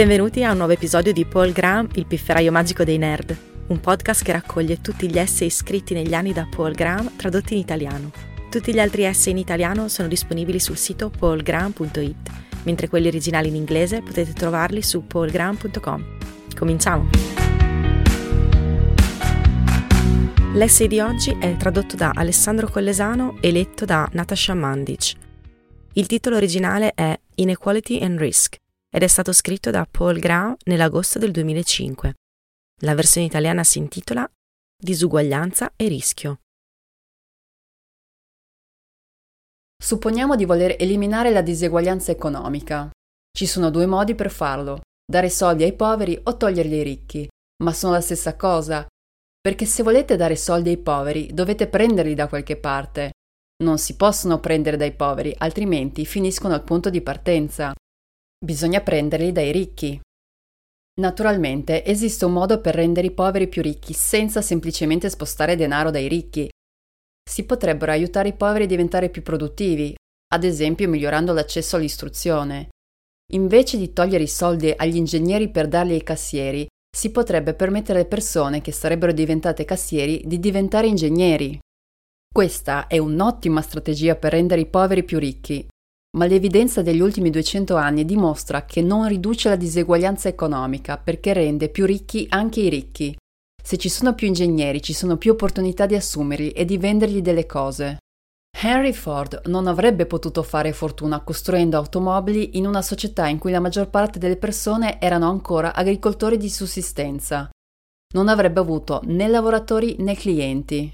Benvenuti a un nuovo episodio di Paul Graham, il pifferaio magico dei nerd, un podcast che raccoglie tutti gli essay scritti negli anni da Paul Graham tradotti in italiano. Tutti gli altri essay in italiano sono disponibili sul sito paulgraham.it, mentre quelli originali in inglese potete trovarli su paulgraham.com. Cominciamo! L'essay di oggi è tradotto da Alessandro Collesano e letto da Natasha Mandic. Il titolo originale è Inequality and Risk ed è stato scritto da Paul Graham nell'agosto del 2005. La versione italiana si intitola Disuguaglianza e rischio. Supponiamo di voler eliminare la diseguaglianza economica. Ci sono due modi per farlo, dare soldi ai poveri o toglierli ai ricchi, ma sono la stessa cosa, perché se volete dare soldi ai poveri dovete prenderli da qualche parte. Non si possono prendere dai poveri, altrimenti finiscono al punto di partenza. Bisogna prenderli dai ricchi. Naturalmente esiste un modo per rendere i poveri più ricchi senza semplicemente spostare denaro dai ricchi. Si potrebbero aiutare i poveri a diventare più produttivi, ad esempio migliorando l'accesso all'istruzione. Invece di togliere i soldi agli ingegneri per darli ai cassieri, si potrebbe permettere alle persone che sarebbero diventate cassieri di diventare ingegneri. Questa è un'ottima strategia per rendere i poveri più ricchi, ma l'evidenza degli ultimi 200 anni dimostra che non riduce la diseguaglianza economica perché rende più ricchi anche i ricchi. Se ci sono più ingegneri ci sono più opportunità di assumerli e di vendergli delle cose. Henry Ford non avrebbe potuto fare fortuna costruendo automobili in una società in cui la maggior parte delle persone erano ancora agricoltori di sussistenza. Non avrebbe avuto né lavoratori né clienti.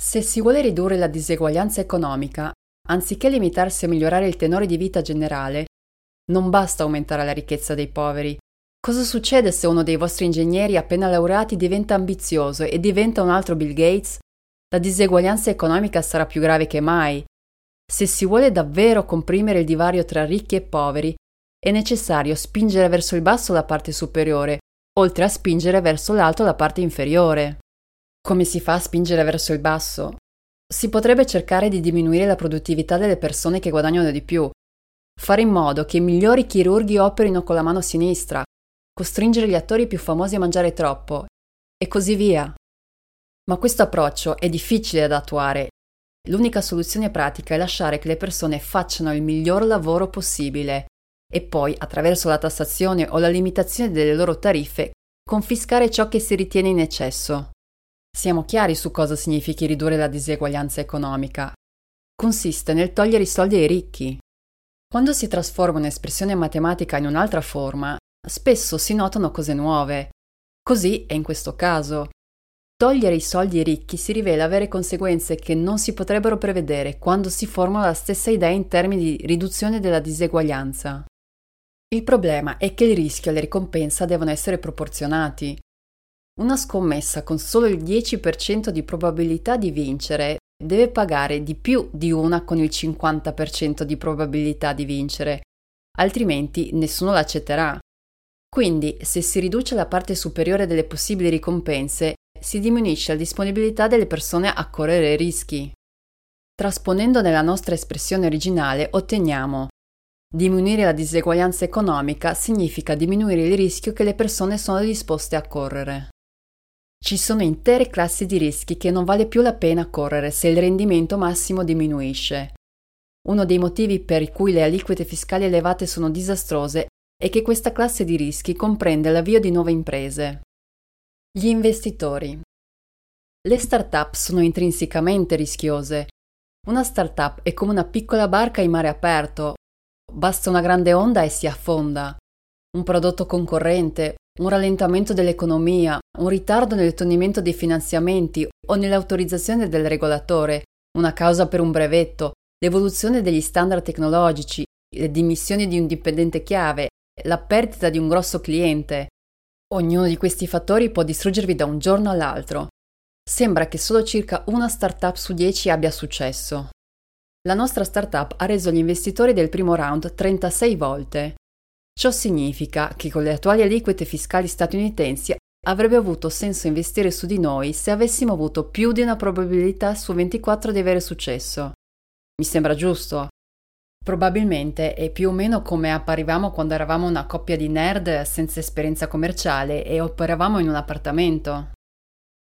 Se si vuole ridurre la diseguaglianza economica, anziché limitarsi a migliorare il tenore di vita generale, non basta aumentare la ricchezza dei poveri. Cosa succede se uno dei vostri ingegneri appena laureati diventa ambizioso e diventa un altro Bill Gates? La diseguaglianza economica sarà più grave che mai. Se si vuole davvero comprimere il divario tra ricchi e poveri, è necessario spingere verso il basso la parte superiore, oltre a spingere verso l'alto la parte inferiore. Come si fa a spingere verso il basso? Si potrebbe cercare di diminuire la produttività delle persone che guadagnano di più, fare in modo che i migliori chirurghi operino con la mano sinistra, costringere gli attori più famosi a mangiare troppo, e così via. Ma questo approccio è difficile da attuare. L'unica soluzione pratica è lasciare che le persone facciano il miglior lavoro possibile e poi, attraverso la tassazione o la limitazione delle loro tariffe, confiscare ciò che si ritiene in eccesso. Siamo chiari su cosa significhi ridurre la diseguaglianza economica. Consiste nel togliere i soldi ai ricchi. Quando si trasforma un'espressione matematica in un'altra forma, spesso si notano cose nuove. Così è in questo caso. Togliere i soldi ai ricchi si rivela avere conseguenze che non si potrebbero prevedere quando si formula la stessa idea in termini di riduzione della diseguaglianza. Il problema è che il rischio e la ricompensa devono essere proporzionati. Una scommessa con solo il 10% di probabilità di vincere deve pagare di più di una con il 50% di probabilità di vincere, altrimenti nessuno l'accetterà. Quindi, se si riduce la parte superiore delle possibili ricompense, si diminuisce la disponibilità delle persone a correre rischi. Trasponendo nella nostra espressione originale otteniamo Diminuire la diseguaglianza economica significa diminuire il rischio che le persone sono disposte a correre. Ci sono intere classi di rischi che non vale più la pena correre se il rendimento massimo diminuisce. Uno dei motivi per cui le aliquote fiscali elevate sono disastrose è che questa classe di rischi comprende l'avvio di nuove imprese. Gli investitori. Le start-up sono intrinsecamente rischiose. Una start-up è come una piccola barca in mare aperto. Basta una grande onda e si affonda. Un prodotto concorrente, un rallentamento dell'economia, un ritardo nell'ottenimento dei finanziamenti o nell'autorizzazione del regolatore, una causa per un brevetto, l'evoluzione degli standard tecnologici, le dimissioni di un dipendente chiave, la perdita di un grosso cliente. Ognuno di questi fattori può distruggervi da un giorno all'altro. Sembra che solo circa una startup su 10 abbia successo. La nostra startup ha reso gli investitori del primo round 36 volte. Ciò significa che con le attuali aliquote fiscali statunitensi avrebbe avuto senso investire su di noi se avessimo avuto più di una probabilità su 24 di avere successo. Mi sembra giusto. Probabilmente è più o meno come apparivamo quando eravamo una coppia di nerd senza esperienza commerciale e operavamo in un appartamento.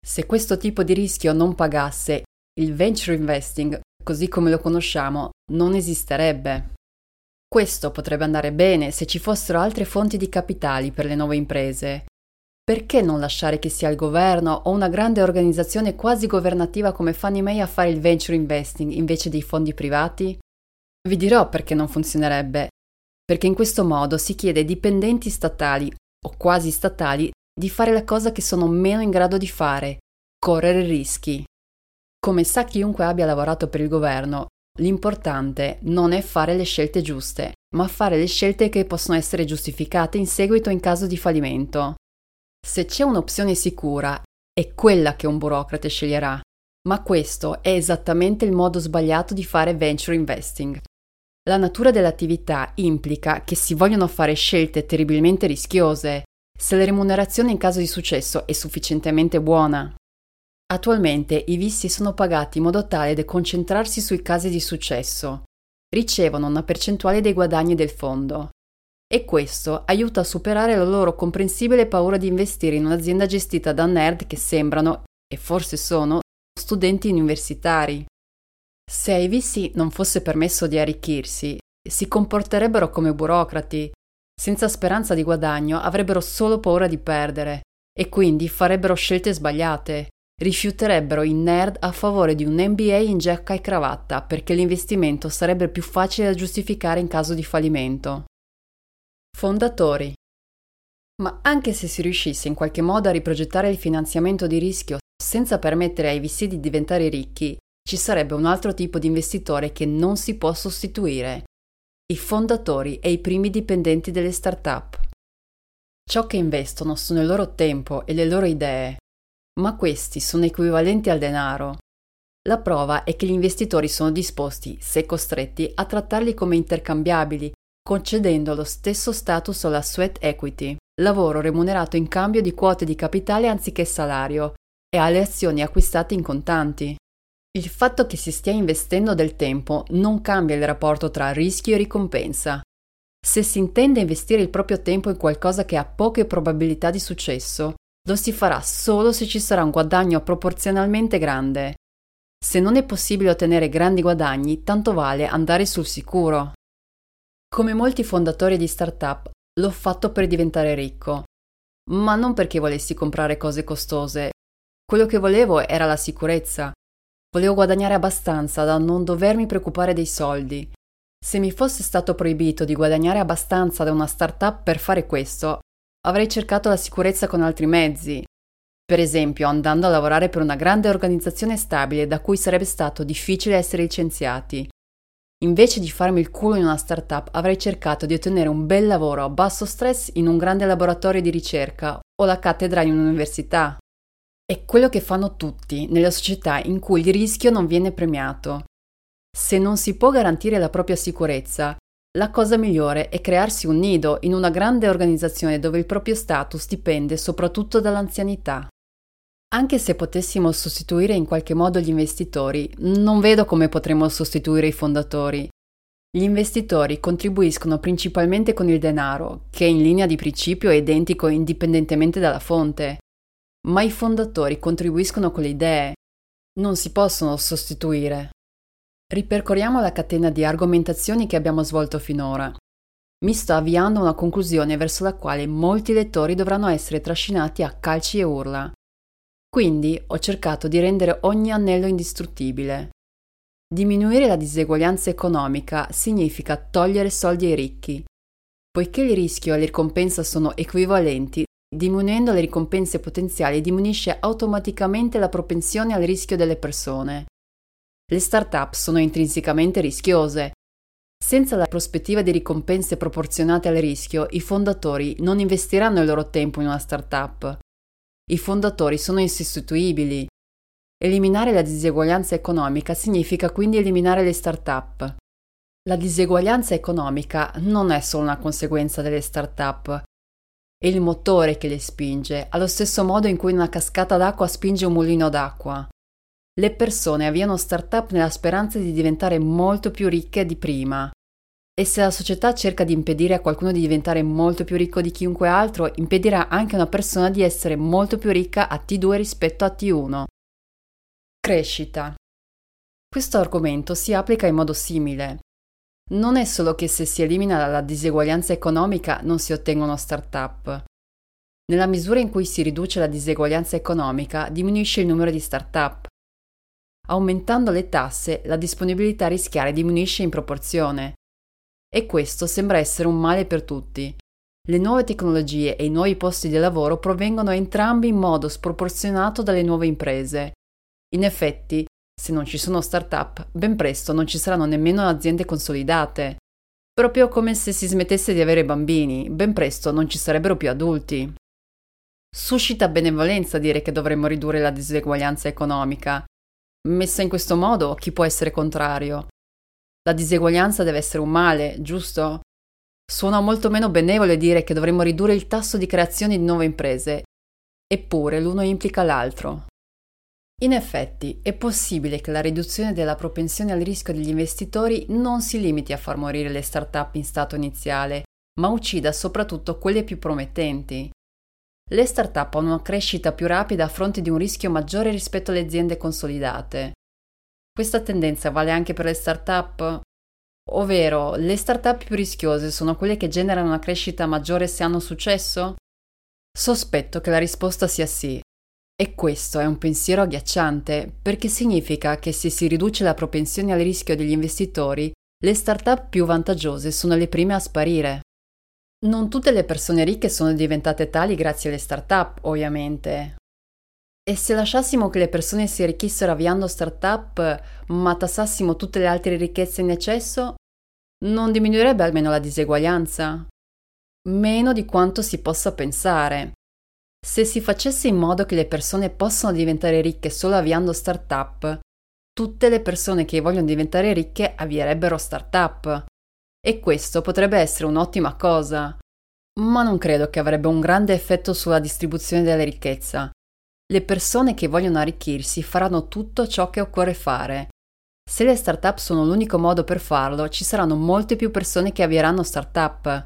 Se questo tipo di rischio non pagasse, il venture investing, così come lo conosciamo, non esisterebbe. Questo potrebbe andare bene se ci fossero altre fonti di capitali per le nuove imprese. Perché non lasciare che sia il governo o una grande organizzazione quasi governativa come Fannie Mae a fare il venture investing invece dei fondi privati? Vi dirò perché non funzionerebbe. Perché in questo modo si chiede ai dipendenti statali o quasi statali di fare la cosa che sono meno in grado di fare, correre rischi. Come sa chiunque abbia lavorato per il governo, l'importante non è fare le scelte giuste, ma fare le scelte che possono essere giustificate in seguito in caso di fallimento. Se c'è un'opzione sicura, è quella che un burocrate sceglierà, ma questo è esattamente il modo sbagliato di fare venture investing. La natura dell'attività implica che si vogliono fare scelte terribilmente rischiose se la remunerazione in caso di successo è sufficientemente buona. Attualmente i visti sono pagati in modo tale da concentrarsi sui casi di successo. Ricevono una percentuale dei guadagni del fondo. E questo aiuta a superare la loro comprensibile paura di investire in un'azienda gestita da nerd che sembrano, e forse sono, studenti universitari. Se ai vizi non fosse permesso di arricchirsi, si comporterebbero come burocrati. Senza speranza di guadagno avrebbero solo paura di perdere e quindi farebbero scelte sbagliate. Rifiuterebbero i nerd a favore di un MBA in giacca e cravatta perché l'investimento sarebbe più facile da giustificare in caso di fallimento. Fondatori. Ma anche se si riuscisse in qualche modo a riprogettare il finanziamento di rischio senza permettere ai VC di diventare ricchi, ci sarebbe un altro tipo di investitore che non si può sostituire, i fondatori e i primi dipendenti delle start-up. Ciò che investono sono il loro tempo e le loro idee, ma questi sono equivalenti al denaro. La prova è che gli investitori sono disposti, se costretti, a trattarli come intercambiabili, concedendo lo stesso status alla sweat equity, lavoro remunerato in cambio di quote di capitale anziché salario, e alle azioni acquistate in contanti. Il fatto che si stia investendo del tempo non cambia il rapporto tra rischio e ricompensa. Se si intende investire il proprio tempo in qualcosa che ha poche probabilità di successo, lo si farà solo se ci sarà un guadagno proporzionalmente grande. Se non è possibile ottenere grandi guadagni, tanto vale andare sul sicuro. Come molti fondatori di startup, l'ho fatto per diventare ricco, ma non perché volessi comprare cose costose. Quello che volevo era la sicurezza, Volevo guadagnare abbastanza da non dovermi preoccupare dei soldi. Se mi fosse stato proibito di guadagnare abbastanza da una startup per fare questo, avrei cercato la sicurezza con altri mezzi. Per esempio, andando a lavorare per una grande organizzazione stabile da cui sarebbe stato difficile essere licenziati. Invece di farmi il culo in una startup, avrei cercato di ottenere un bel lavoro a basso stress in un grande laboratorio di ricerca o la cattedra in un'università. È quello che fanno tutti nella società in cui il rischio non viene premiato. Se non si può garantire la propria sicurezza, la cosa migliore è crearsi un nido in una grande organizzazione dove il proprio status dipende soprattutto dall'anzianità. Anche se potessimo sostituire in qualche modo gli investitori, non vedo come potremmo sostituire i fondatori. Gli investitori contribuiscono principalmente con il denaro, che in linea di principio è identico indipendentemente dalla fonte ma i fondatori contribuiscono con le idee, non si possono sostituire. Ripercorriamo la catena di argomentazioni che abbiamo svolto finora. Mi sto avviando a una conclusione verso la quale molti lettori dovranno essere trascinati a calci e urla. Quindi ho cercato di rendere ogni anello indistruttibile. Diminuire la diseguaglianza economica significa togliere soldi ai ricchi. Poiché il rischio e la ricompensa sono equivalenti, Diminuendo le ricompense potenziali diminuisce automaticamente la propensione al rischio delle persone. Le start-up sono intrinsecamente rischiose. Senza la prospettiva di ricompense proporzionate al rischio, i fondatori non investiranno il loro tempo in una start-up. I fondatori sono insostituibili. Eliminare la diseguaglianza economica significa quindi eliminare le start-up. La diseguaglianza economica non è solo una conseguenza delle start-up, è il motore che le spinge, allo stesso modo in cui una cascata d'acqua spinge un mulino d'acqua. Le persone avviano start-up nella speranza di diventare molto più ricche di prima. E se la società cerca di impedire a qualcuno di diventare molto più ricco di chiunque altro, impedirà anche a una persona di essere molto più ricca a T2 rispetto a T1. Crescita. Questo argomento si applica in modo simile. Non è solo che se si elimina la diseguaglianza economica non si ottengono start-up. Nella misura in cui si riduce la diseguaglianza economica, diminuisce il numero di start-up. Aumentando le tasse, la disponibilità a rischiare diminuisce in proporzione. E questo sembra essere un male per tutti. Le nuove tecnologie e i nuovi posti di lavoro provengono entrambi in modo sproporzionato dalle nuove imprese. In effetti, se non ci sono start-up, ben presto non ci saranno nemmeno aziende consolidate. Proprio come se si smettesse di avere bambini, ben presto non ci sarebbero più adulti. Suscita benevolenza dire che dovremmo ridurre la diseguaglianza economica. Messa in questo modo, chi può essere contrario? La diseguaglianza deve essere un male, giusto? Suona molto meno benevole dire che dovremmo ridurre il tasso di creazione di nuove imprese, eppure l'uno implica l'altro. In effetti, è possibile che la riduzione della propensione al rischio degli investitori non si limiti a far morire le start-up in stato iniziale, ma uccida soprattutto quelle più promettenti. Le start-up hanno una crescita più rapida a fronte di un rischio maggiore rispetto alle aziende consolidate. Questa tendenza vale anche per le start-up? Ovvero, le start-up più rischiose sono quelle che generano una crescita maggiore se hanno successo? Sospetto che la risposta sia sì, e questo è un pensiero agghiacciante perché significa che se si riduce la propensione al rischio degli investitori, le start-up più vantaggiose sono le prime a sparire. Non tutte le persone ricche sono diventate tali grazie alle start-up, ovviamente. E se lasciassimo che le persone si arricchissero avviando start-up, ma tassassimo tutte le altre ricchezze in eccesso, non diminuirebbe almeno la diseguaglianza? Meno di quanto si possa pensare. Se si facesse in modo che le persone possano diventare ricche solo avviando start-up, tutte le persone che vogliono diventare ricche avvierebbero start-up. E questo potrebbe essere un'ottima cosa. Ma non credo che avrebbe un grande effetto sulla distribuzione della ricchezza. Le persone che vogliono arricchirsi faranno tutto ciò che occorre fare. Se le start-up sono l'unico modo per farlo, ci saranno molte più persone che avvieranno start-up.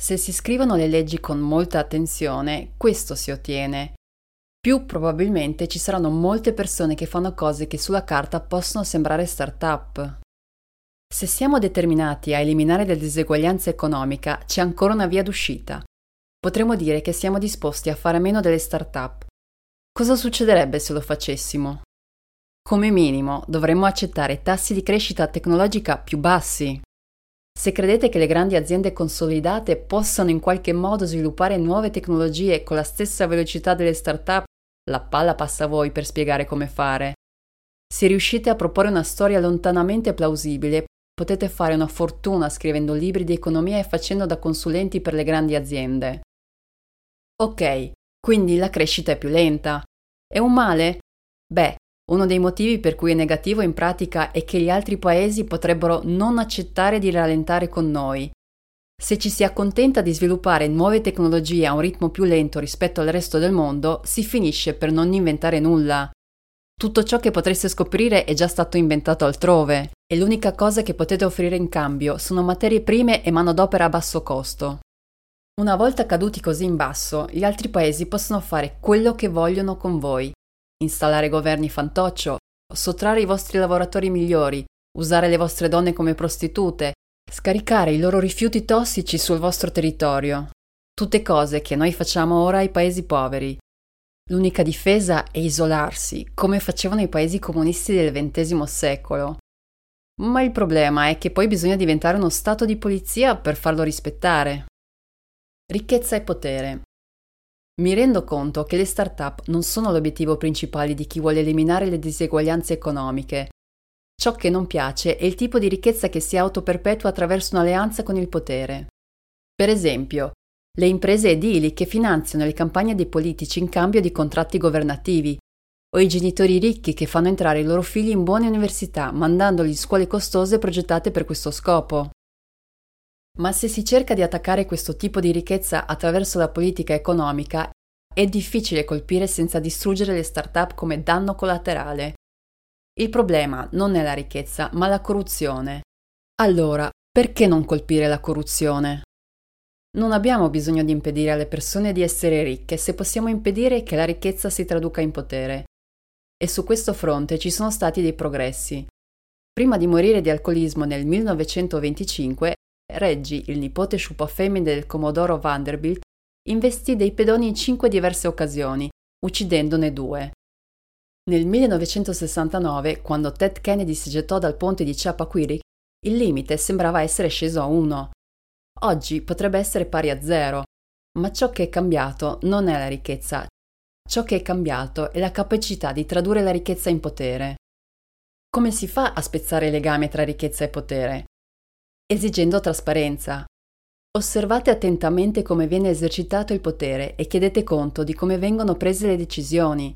Se si scrivono le leggi con molta attenzione, questo si ottiene. Più probabilmente ci saranno molte persone che fanno cose che sulla carta possono sembrare start-up. Se siamo determinati a eliminare la diseguaglianza economica, c'è ancora una via d'uscita. Potremmo dire che siamo disposti a fare meno delle start-up. Cosa succederebbe se lo facessimo? Come minimo, dovremmo accettare tassi di crescita tecnologica più bassi, se credete che le grandi aziende consolidate possano in qualche modo sviluppare nuove tecnologie con la stessa velocità delle start-up, la palla passa a voi per spiegare come fare. Se riuscite a proporre una storia lontanamente plausibile, potete fare una fortuna scrivendo libri di economia e facendo da consulenti per le grandi aziende. Ok, quindi la crescita è più lenta. È un male? Beh, uno dei motivi per cui è negativo in pratica è che gli altri paesi potrebbero non accettare di rallentare con noi. Se ci si accontenta di sviluppare nuove tecnologie a un ritmo più lento rispetto al resto del mondo, si finisce per non inventare nulla. Tutto ciò che potreste scoprire è già stato inventato altrove e l'unica cosa che potete offrire in cambio sono materie prime e manodopera a basso costo. Una volta caduti così in basso, gli altri paesi possono fare quello che vogliono con voi installare governi fantoccio, sottrarre i vostri lavoratori migliori, usare le vostre donne come prostitute, scaricare i loro rifiuti tossici sul vostro territorio. Tutte cose che noi facciamo ora ai paesi poveri. L'unica difesa è isolarsi, come facevano i paesi comunisti del XX secolo. Ma il problema è che poi bisogna diventare uno stato di polizia per farlo rispettare. Ricchezza e potere. Mi rendo conto che le start-up non sono l'obiettivo principale di chi vuole eliminare le diseguaglianze economiche. Ciò che non piace è il tipo di ricchezza che si autoperpetua attraverso un'alleanza con il potere. Per esempio, le imprese edili che finanziano le campagne dei politici in cambio di contratti governativi, o i genitori ricchi che fanno entrare i loro figli in buone università mandandoli in scuole costose progettate per questo scopo. Ma se si cerca di attaccare questo tipo di ricchezza attraverso la politica economica, è difficile colpire senza distruggere le start-up come danno collaterale. Il problema non è la ricchezza, ma la corruzione. Allora, Perché non colpire la corruzione? Non abbiamo bisogno di impedire alle persone di essere ricche se possiamo impedire che la ricchezza si traduca in potere. E su questo fronte ci sono stati dei progressi. Prima di morire di alcolismo nel 1925, Reggie, il nipote sciupafemmine del Comodoro Vanderbilt, investì dei pedoni in cinque diverse occasioni, uccidendone due. Nel 1969, quando Ted Kennedy si gettò dal ponte di Chappaquiddick, il limite sembrava essere sceso a 1. Oggi potrebbe essere pari a 0, ma ciò che è cambiato non è la ricchezza, ciò che è cambiato è la capacità di tradurre la ricchezza in potere. Come si fa a spezzare il legame tra ricchezza e potere? Esigendo trasparenza. Osservate attentamente come viene esercitato il potere e chiedete conto di come vengono prese le decisioni.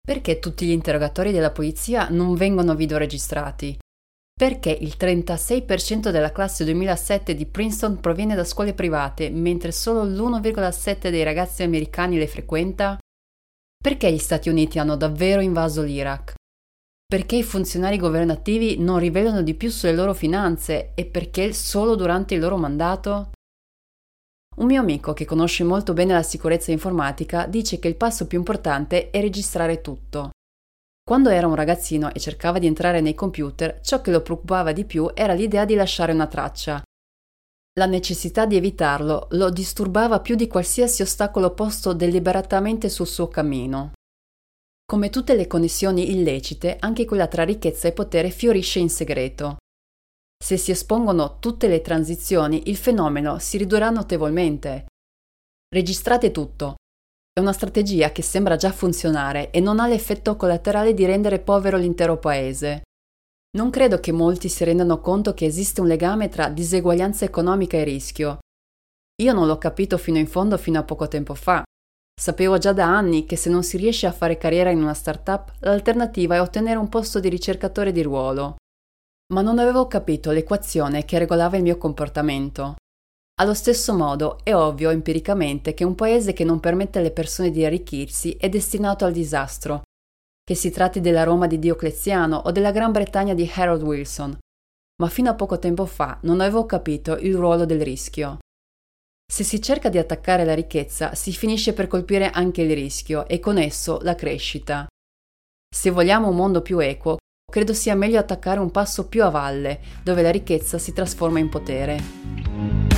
Perché tutti gli interrogatori della polizia non vengono videoregistrati? Perché il 36% della classe 2007 di Princeton proviene da scuole private, mentre solo l'1,7% dei ragazzi americani le frequenta? Perché gli Stati Uniti hanno davvero invaso l'Iraq? Perché i funzionari governativi non rivelano di più sulle loro finanze e perché solo durante il loro mandato? Un mio amico che conosce molto bene la sicurezza informatica dice che il passo più importante è registrare tutto. Quando era un ragazzino e cercava di entrare nei computer, ciò che lo preoccupava di più era l'idea di lasciare una traccia. La necessità di evitarlo lo disturbava più di qualsiasi ostacolo posto deliberatamente sul suo cammino. Come tutte le connessioni illecite, anche quella tra ricchezza e potere fiorisce in segreto. Se si espongono tutte le transizioni, il fenomeno si ridurrà notevolmente. Registrate tutto, è una strategia che sembra già funzionare e non ha l'effetto collaterale di rendere povero l'intero paese. Non credo che molti si rendano conto che esiste un legame tra diseguaglianza economica e rischio. Io non l'ho capito fino in fondo fino a poco tempo fa. Sapevo già da anni che se non si riesce a fare carriera in una startup, l'alternativa è ottenere un posto di ricercatore di ruolo. Ma non avevo capito l'equazione che regolava il mio comportamento. Allo stesso modo è ovvio empiricamente che un paese che non permette alle persone di arricchirsi è destinato al disastro, che si tratti della Roma di Diocleziano o della Gran Bretagna di Harold Wilson, ma fino a poco tempo fa non avevo capito il ruolo del rischio. Se si cerca di attaccare la ricchezza, si finisce per colpire anche il rischio e con esso la crescita. Se vogliamo un mondo più equo, credo sia meglio attaccare un passo più a valle, dove la ricchezza si trasforma in potere.